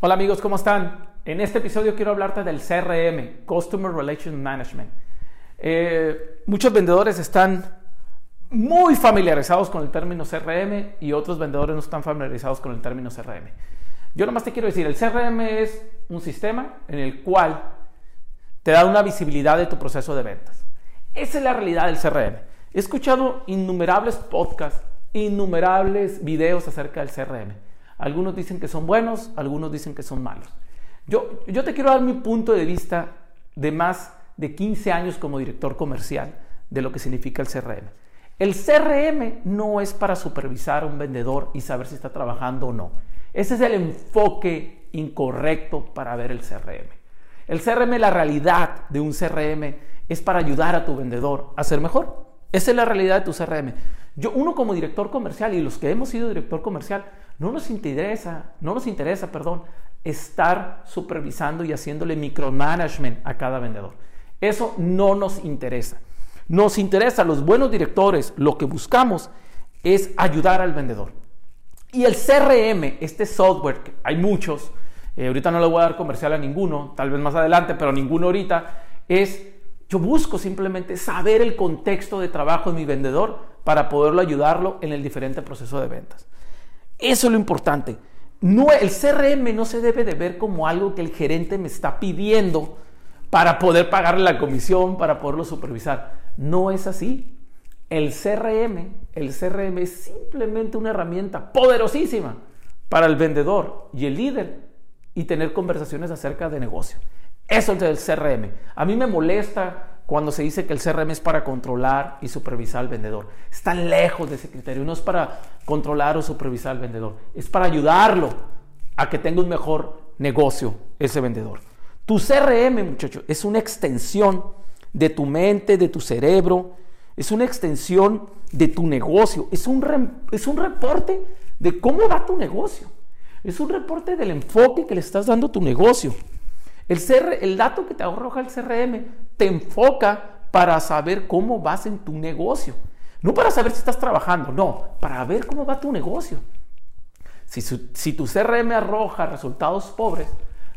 Hola amigos, ¿cómo están? En este episodio quiero hablarte del CRM, Customer Relation Management. Eh, muchos vendedores están muy familiarizados con el término CRM y otros vendedores no están familiarizados con el término CRM. Yo nomás te quiero decir, el CRM es un sistema en el cual te da una visibilidad de tu proceso de ventas. Esa es la realidad del CRM. He escuchado innumerables podcasts, innumerables videos acerca del CRM. Algunos dicen que son buenos, algunos dicen que son malos. Yo, yo te quiero dar mi punto de vista de más de 15 años como director comercial de lo que significa el CRM. El CRM no es para supervisar a un vendedor y saber si está trabajando o no. Ese es el enfoque incorrecto para ver el CRM. El CRM, la realidad de un CRM es para ayudar a tu vendedor a ser mejor. Esa es la realidad de tu CRM. Yo, uno como director comercial y los que hemos sido director comercial, no nos interesa, no nos interesa, perdón, estar supervisando y haciéndole micromanagement a cada vendedor. Eso no nos interesa. Nos interesa, los buenos directores, lo que buscamos es ayudar al vendedor. Y el CRM, este software, hay muchos, eh, ahorita no le voy a dar comercial a ninguno, tal vez más adelante, pero ninguno ahorita, es, yo busco simplemente saber el contexto de trabajo de mi vendedor para poderlo ayudarlo en el diferente proceso de ventas. Eso es lo importante. No, el CRM no se debe de ver como algo que el gerente me está pidiendo para poder pagarle la comisión, para poderlo supervisar. No es así. El CRM, el CRM es simplemente una herramienta poderosísima para el vendedor y el líder y tener conversaciones acerca de negocio. Eso es el CRM. A mí me molesta cuando se dice que el CRM es para controlar y supervisar al vendedor. Está lejos de ese criterio. No es para controlar o supervisar al vendedor. Es para ayudarlo a que tenga un mejor negocio ese vendedor. Tu CRM, muchacho, es una extensión de tu mente, de tu cerebro. Es una extensión de tu negocio. Es un, es un reporte de cómo va tu negocio. Es un reporte del enfoque que le estás dando tu negocio. El, el dato que te arroja el CRM te enfoca para saber cómo vas en tu negocio. No para saber si estás trabajando, no, para ver cómo va tu negocio. Si, tu CRM arroja resultados pobres,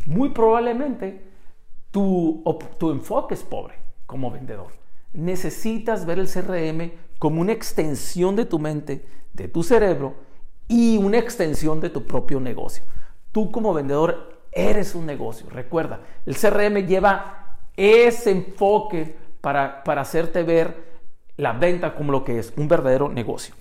muy probablemente tu, tu enfoque es pobre como vendedor. Necesitas ver el CRM como una extensión de tu mente, de tu cerebro, y una extensión de tu propio negocio. Tú como vendedor eres un negocio. Recuerda, el CRM lleva ese enfoque para, para hacerte ver la venta como lo que es, un verdadero negocio.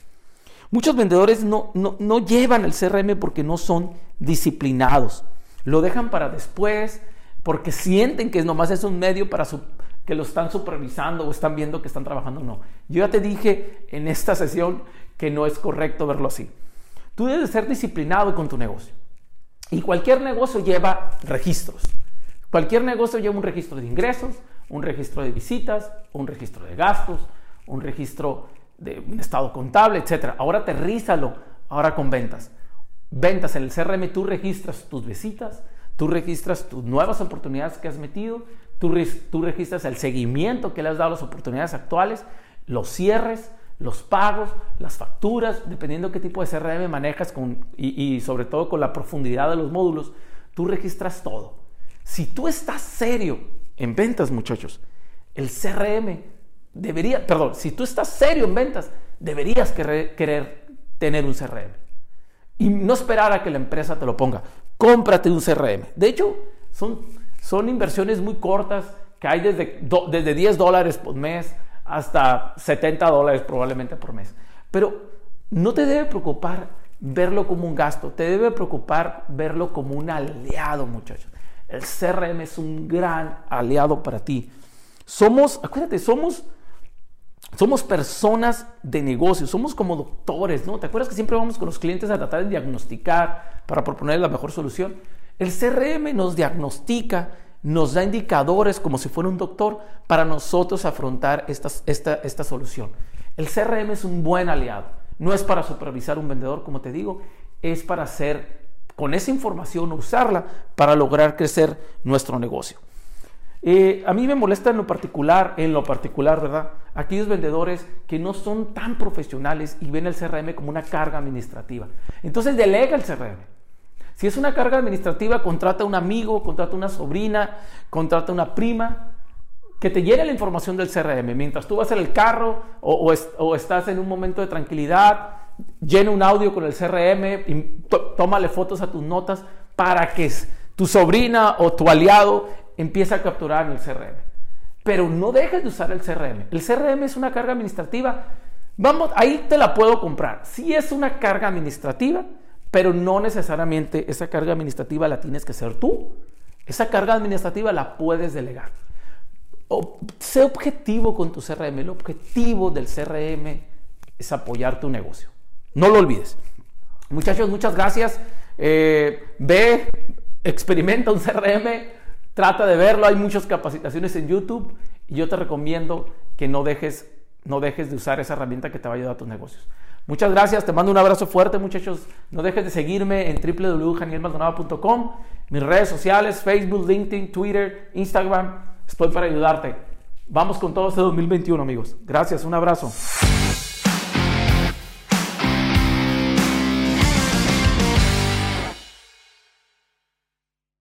Muchos vendedores no, no, llevan el CRM porque no son disciplinados. Lo dejan para después porque sienten que nomás es un medio para que lo están supervisando o están viendo que están trabajando. No. Yo ya te dije en esta sesión que no es correcto verlo así. Tú debes ser disciplinado con tu negocio. Y cualquier negocio lleva registros. Cualquier negocio lleva un registro de ingresos, un registro de visitas, un registro de gastos, un registro de un estado contable, etc. Ahora aterrízalo ahora con ventas. Ventas en el CRM, tú registras tus visitas, tú registras tus nuevas oportunidades que has metido, tú, tú registras el seguimiento que le has dado a las oportunidades actuales, los cierres, los pagos, las facturas, dependiendo qué tipo de CRM manejas con, y, sobre todo con la profundidad de los módulos, tú registras todo. Si tú estás serio en ventas, muchachos, el CRM debería, perdón, si tú estás serio en ventas, deberías querer, tener un CRM. Y no esperar a que la empresa te lo ponga. Cómprate un CRM. De hecho, son, son inversiones muy cortas que hay desde, desde 10 dólares por mes hasta 70 dólares probablemente por mes. Pero no te debe preocupar verlo como un gasto, te debe preocupar verlo como un aliado, muchachos. El CRM es un gran aliado para ti. Somos, acuérdate, somos, somos personas de negocio, somos como doctores, ¿no? ¿Te acuerdas que siempre vamos con los clientes a tratar de diagnosticar para proponer la mejor solución? El CRM nos diagnostica nos da indicadores como si fuera un doctor para nosotros afrontar esta, esta solución. El CRM es un buen aliado. No es para supervisar un vendedor, como te digo, es para hacer, con esa información, usarla para lograr crecer nuestro negocio. Eh, a mí me molesta en lo particular, en lo particular, ¿verdad? Aquellos vendedores que no son tan profesionales y ven el CRM como una carga administrativa. Entonces delega el CRM. Si es una carga administrativa, contrata a un amigo, contrata a una sobrina, contrata a una prima que te llene la información del CRM. Mientras tú vas en el carro o, o, estás en un momento de tranquilidad, llena un audio con el CRM y tómale fotos a tus notas para que tu sobrina o tu aliado empiece a capturar en el CRM. Pero no dejes de usar el CRM. El CRM es una carga administrativa. Vamos, ahí te la puedo comprar. Sí es una carga administrativa, pero no necesariamente esa carga administrativa la tienes que ser tú. Esa carga administrativa la puedes delegar. O, sé objetivo con tu CRM. El objetivo del CRM es apoyar tu negocio. No lo olvides. Muchachos, muchas gracias. Eh, ve, experimenta un CRM, trata de verlo. Hay muchas capacitaciones en YouTube y yo te recomiendo que no dejes, no dejes de usar esa herramienta que te va a ayudar a tus negocios. Muchas gracias, te mando un abrazo fuerte muchachos. No dejes de seguirme en www.janielmaldonado.com, mis redes sociales, Facebook, LinkedIn, Twitter, Instagram. Estoy para ayudarte. Vamos con todo este 2021 amigos. Gracias, un abrazo.